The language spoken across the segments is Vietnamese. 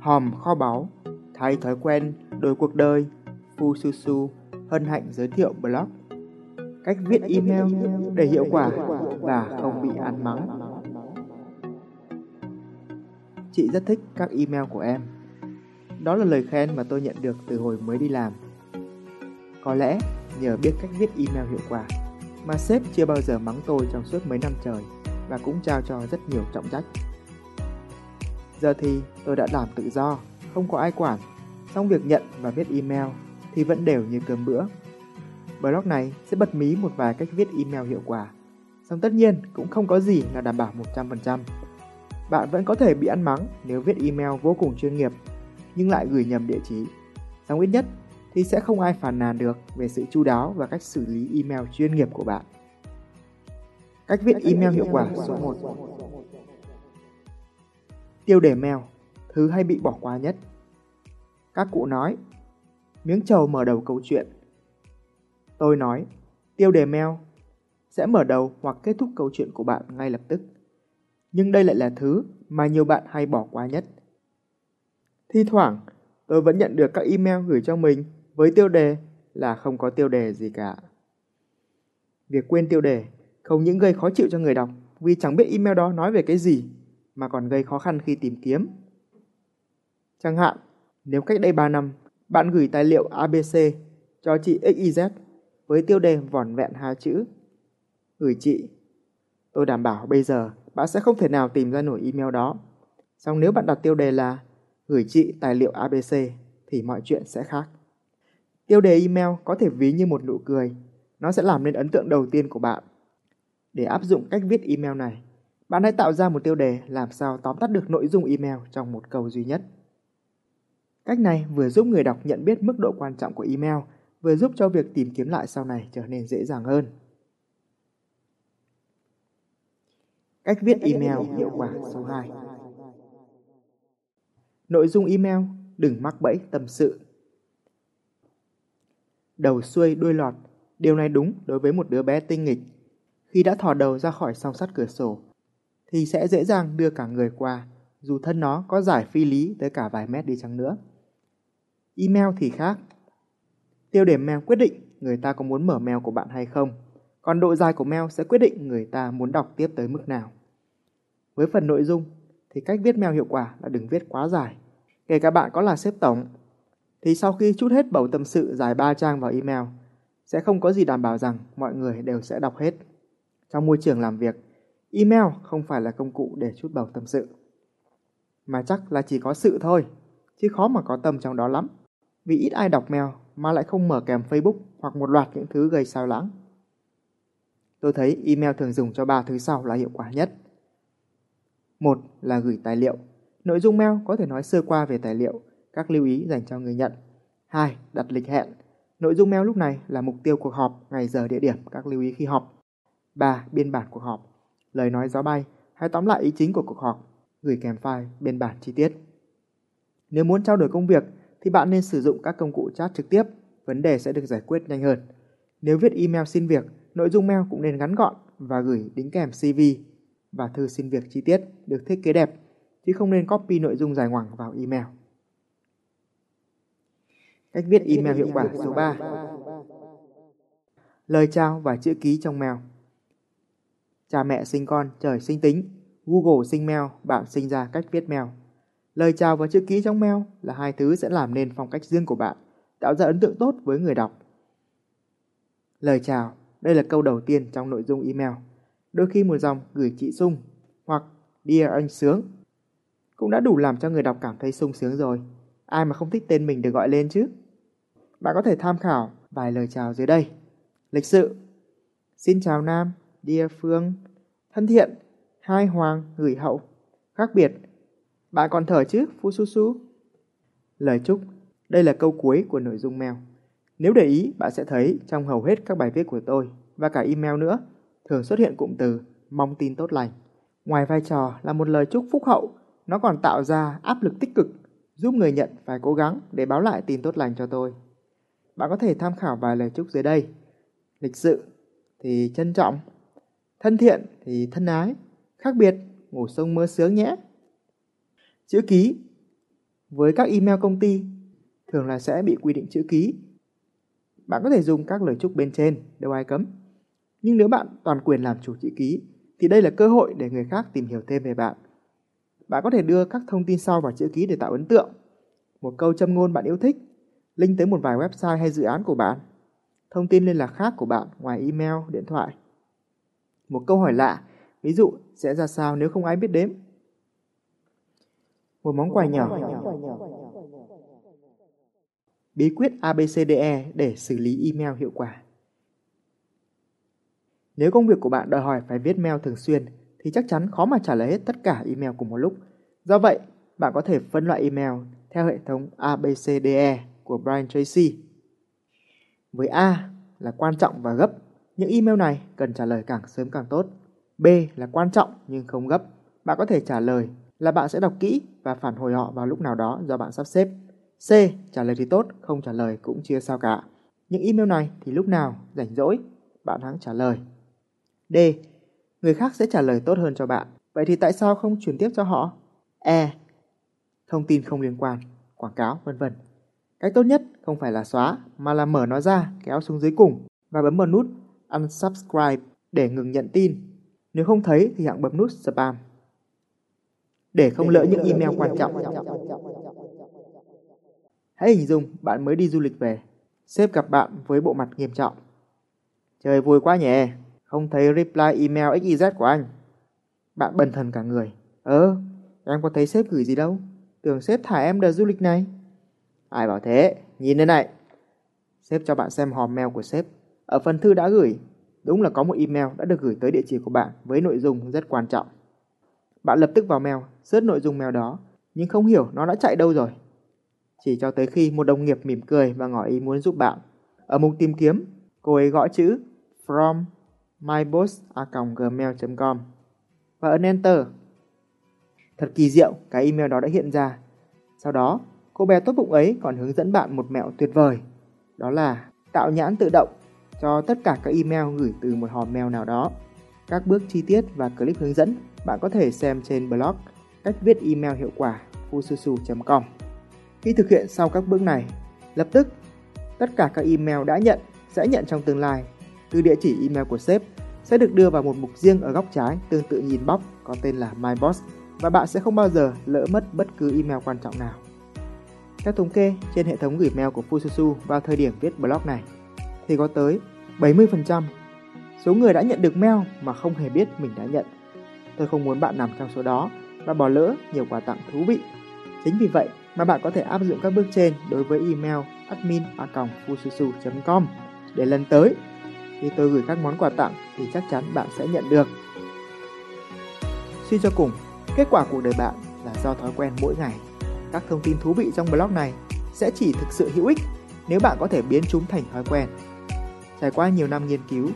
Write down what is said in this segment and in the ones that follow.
hòm kho báu, thay thói quen, đổi cuộc đời, Phu Su Su hân hạnh giới thiệu blog. Cách viết email để hiệu quả và không bị ăn mắng. Chị rất thích các email của em. Đó là lời khen mà tôi nhận được từ hồi mới đi làm. Có lẽ nhờ biết cách viết email hiệu quả mà sếp chưa bao giờ mắng tôi trong suốt mấy năm trời và cũng trao cho rất nhiều trọng trách. Giờ thì tôi đã làm tự do, không có ai quản, xong việc nhận và viết email thì vẫn đều như cơm bữa. Blog này sẽ bật mí một vài cách viết email hiệu quả. Xong tất nhiên cũng không có gì là đảm bảo 100%. Bạn vẫn có thể bị ăn mắng nếu viết email vô cùng chuyên nghiệp nhưng lại gửi nhầm địa chỉ. Xong ít nhất thì sẽ không ai phàn nàn được về sự chu đáo và cách xử lý email chuyên nghiệp của bạn. Cách viết email hiệu quả số 1 Tiêu đề mail, thứ hay bị bỏ qua nhất. Các cụ nói, miếng trầu mở đầu câu chuyện. Tôi nói, tiêu đề mail sẽ mở đầu hoặc kết thúc câu chuyện của bạn ngay lập tức. Nhưng đây lại là thứ mà nhiều bạn hay bỏ qua nhất. Thi thoảng, tôi vẫn nhận được các email gửi cho mình với tiêu đề là không có tiêu đề gì cả. Việc quên tiêu đề không những gây khó chịu cho người đọc vì chẳng biết email đó nói về cái gì mà còn gây khó khăn khi tìm kiếm. Chẳng hạn, nếu cách đây 3 năm bạn gửi tài liệu ABC cho chị XYZ với tiêu đề vỏn vẹn hai chữ gửi chị. Tôi đảm bảo bây giờ bạn sẽ không thể nào tìm ra nổi email đó. Xong nếu bạn đặt tiêu đề là gửi chị tài liệu ABC thì mọi chuyện sẽ khác. Tiêu đề email có thể ví như một nụ cười, nó sẽ làm nên ấn tượng đầu tiên của bạn. Để áp dụng cách viết email này, bạn hãy tạo ra một tiêu đề làm sao tóm tắt được nội dung email trong một câu duy nhất. Cách này vừa giúp người đọc nhận biết mức độ quan trọng của email, vừa giúp cho việc tìm kiếm lại sau này trở nên dễ dàng hơn. Cách viết email hiệu quả số 2 Nội dung email đừng mắc bẫy tâm sự. Đầu xuôi đuôi lọt, điều này đúng đối với một đứa bé tinh nghịch. Khi đã thò đầu ra khỏi song sắt cửa sổ, thì sẽ dễ dàng đưa cả người qua, dù thân nó có giải phi lý tới cả vài mét đi chăng nữa. Email thì khác. Tiêu đề mail quyết định người ta có muốn mở mail của bạn hay không, còn độ dài của mail sẽ quyết định người ta muốn đọc tiếp tới mức nào. Với phần nội dung thì cách viết mail hiệu quả là đừng viết quá dài. Kể cả bạn có là sếp tổng, thì sau khi chút hết bầu tâm sự dài 3 trang vào email, sẽ không có gì đảm bảo rằng mọi người đều sẽ đọc hết. Trong môi trường làm việc, email không phải là công cụ để chút bầu tâm sự. Mà chắc là chỉ có sự thôi, chứ khó mà có tâm trong đó lắm. Vì ít ai đọc mail mà lại không mở kèm Facebook hoặc một loạt những thứ gây sao lãng. Tôi thấy email thường dùng cho ba thứ sau là hiệu quả nhất. Một là gửi tài liệu. Nội dung mail có thể nói sơ qua về tài liệu, các lưu ý dành cho người nhận. hai Đặt lịch hẹn. Nội dung mail lúc này là mục tiêu cuộc họp, ngày giờ địa điểm, các lưu ý khi họp. 3. Biên bản cuộc họp. Lời nói gió bay hay tóm lại ý chính của cuộc họp, gửi kèm file, biên bản chi tiết. Nếu muốn trao đổi công việc thì bạn nên sử dụng các công cụ chat trực tiếp, vấn đề sẽ được giải quyết nhanh hơn. Nếu viết email xin việc, nội dung mail cũng nên ngắn gọn và gửi đính kèm CV và thư xin việc chi tiết được thiết kế đẹp, chứ không nên copy nội dung dài ngoằng vào email. Cách viết email hiệu quả số 3 Lời chào và chữ ký trong mail Cha mẹ sinh con, trời sinh tính Google sinh mèo, bạn sinh ra cách viết mèo. Lời chào và chữ ký trong mail là hai thứ sẽ làm nên phong cách riêng của bạn, tạo ra ấn tượng tốt với người đọc. Lời chào, đây là câu đầu tiên trong nội dung email. Đôi khi một dòng gửi chị Sung hoặc Dear anh Sướng cũng đã đủ làm cho người đọc cảm thấy sung sướng rồi. Ai mà không thích tên mình được gọi lên chứ? Bạn có thể tham khảo vài lời chào dưới đây. Lịch sự Xin chào Nam, địa Phương Thân thiện, Hai Hoàng gửi hậu Khác biệt, bạn còn thở chứ, Phu Su Su? Lời chúc, đây là câu cuối của nội dung mail. Nếu để ý, bạn sẽ thấy trong hầu hết các bài viết của tôi và cả email nữa, thường xuất hiện cụm từ mong tin tốt lành. Ngoài vai trò là một lời chúc phúc hậu, nó còn tạo ra áp lực tích cực, giúp người nhận phải cố gắng để báo lại tin tốt lành cho tôi. Bạn có thể tham khảo vài lời chúc dưới đây. Lịch sự thì trân trọng, thân thiện thì thân ái, khác biệt, ngủ sông mơ sướng nhé. Chữ ký Với các email công ty, thường là sẽ bị quy định chữ ký. Bạn có thể dùng các lời chúc bên trên, đâu ai cấm. Nhưng nếu bạn toàn quyền làm chủ chữ ký, thì đây là cơ hội để người khác tìm hiểu thêm về bạn. Bạn có thể đưa các thông tin sau vào chữ ký để tạo ấn tượng. Một câu châm ngôn bạn yêu thích, link tới một vài website hay dự án của bạn, thông tin liên lạc khác của bạn ngoài email, điện thoại. Một câu hỏi lạ, ví dụ sẽ ra sao nếu không ai biết đếm. Một món quà nhỏ. Bí quyết ABCDE để xử lý email hiệu quả. Nếu công việc của bạn đòi hỏi phải viết mail thường xuyên thì chắc chắn khó mà trả lời hết tất cả email cùng một lúc. Do vậy, bạn có thể phân loại email theo hệ thống ABCDE của Brian Tracy. Với A là quan trọng và gấp, những email này cần trả lời càng sớm càng tốt. B là quan trọng nhưng không gấp. Bạn có thể trả lời là bạn sẽ đọc kỹ và phản hồi họ vào lúc nào đó do bạn sắp xếp. C. Trả lời thì tốt, không trả lời cũng chưa sao cả. Những email này thì lúc nào rảnh rỗi, bạn hãng trả lời. D. Người khác sẽ trả lời tốt hơn cho bạn. Vậy thì tại sao không chuyển tiếp cho họ? E. Thông tin không liên quan, quảng cáo, vân vân. Cách tốt nhất không phải là xóa mà là mở nó ra, kéo xuống dưới cùng và bấm vào nút unsubscribe để ngừng nhận tin. Nếu không thấy thì hãy bấm nút spam. Để không lỡ những email quan trọng. Hãy hình dung bạn mới đi du lịch về, sếp gặp bạn với bộ mặt nghiêm trọng. Trời vui quá nhỉ, không thấy reply email XYZ của anh. Bạn bần thần cả người. Ơ, em có thấy sếp gửi gì đâu. Tưởng sếp thả em đợt du lịch này. Ai bảo thế, nhìn đây này. Sếp cho bạn xem hòm mail của sếp. Ở phần thư đã gửi, đúng là có một email đã được gửi tới địa chỉ của bạn với nội dung rất quan trọng. Bạn lập tức vào mail, search nội dung mail đó, nhưng không hiểu nó đã chạy đâu rồi. Chỉ cho tới khi một đồng nghiệp mỉm cười và ngỏ ý muốn giúp bạn. Ở mục tìm kiếm, cô ấy gõ chữ from myboss@gmail.com và ấn Enter. Thật kỳ diệu, cái email đó đã hiện ra. Sau đó, cô bé tốt bụng ấy còn hướng dẫn bạn một mẹo tuyệt vời. Đó là tạo nhãn tự động cho tất cả các email gửi từ một hòm mail nào đó. Các bước chi tiết và clip hướng dẫn bạn có thể xem trên blog cách viết email hiệu quả fususu.com. Khi thực hiện sau các bước này, lập tức tất cả các email đã nhận sẽ nhận trong tương lai từ địa chỉ email của sếp sẽ được đưa vào một mục riêng ở góc trái tương tự nhìn bóc có tên là My Boss và bạn sẽ không bao giờ lỡ mất bất cứ email quan trọng nào. Theo thống kê trên hệ thống gửi mail của Fususu vào thời điểm viết blog này thì có tới 70% số người đã nhận được mail mà không hề biết mình đã nhận. Tôi không muốn bạn nằm trong số đó và bỏ lỡ nhiều quà tặng thú vị. Chính vì vậy mà bạn có thể áp dụng các bước trên đối với email admin.fususu.com để lần tới khi tôi gửi các món quà tặng thì chắc chắn bạn sẽ nhận được. Suy cho cùng, kết quả cuộc đời bạn là do thói quen mỗi ngày. Các thông tin thú vị trong blog này sẽ chỉ thực sự hữu ích nếu bạn có thể biến chúng thành thói quen. Trải qua nhiều năm nghiên cứu,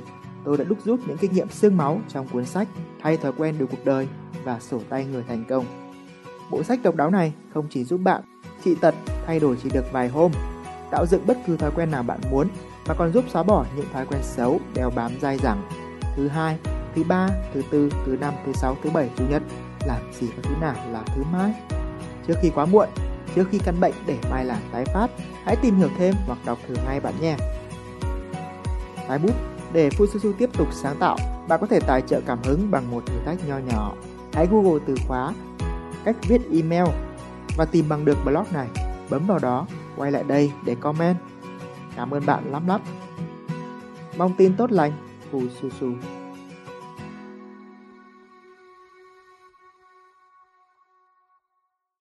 tôi đã đúc rút những kinh nghiệm xương máu trong cuốn sách Thay thói quen được cuộc đời và sổ tay người thành công. Bộ sách độc đáo này không chỉ giúp bạn trị tật thay đổi chỉ được vài hôm, tạo dựng bất cứ thói quen nào bạn muốn mà còn giúp xóa bỏ những thói quen xấu đeo bám dai dẳng. Thứ hai, thứ ba, thứ tư, thứ năm, thứ sáu, thứ bảy, chủ nhật làm gì có thứ nào là thứ mãi? Trước khi quá muộn, trước khi căn bệnh để mai làm tái phát, hãy tìm hiểu thêm hoặc đọc thử ngay bạn nhé. Tái bút để Fususu tiếp tục sáng tạo, bạn có thể tài trợ cảm hứng bằng một thử thách nho nhỏ. Hãy Google từ khóa cách viết email và tìm bằng được blog này. Bấm vào đó, quay lại đây để comment. Cảm ơn bạn lắm lắm. Mong tin tốt lành, Fususu.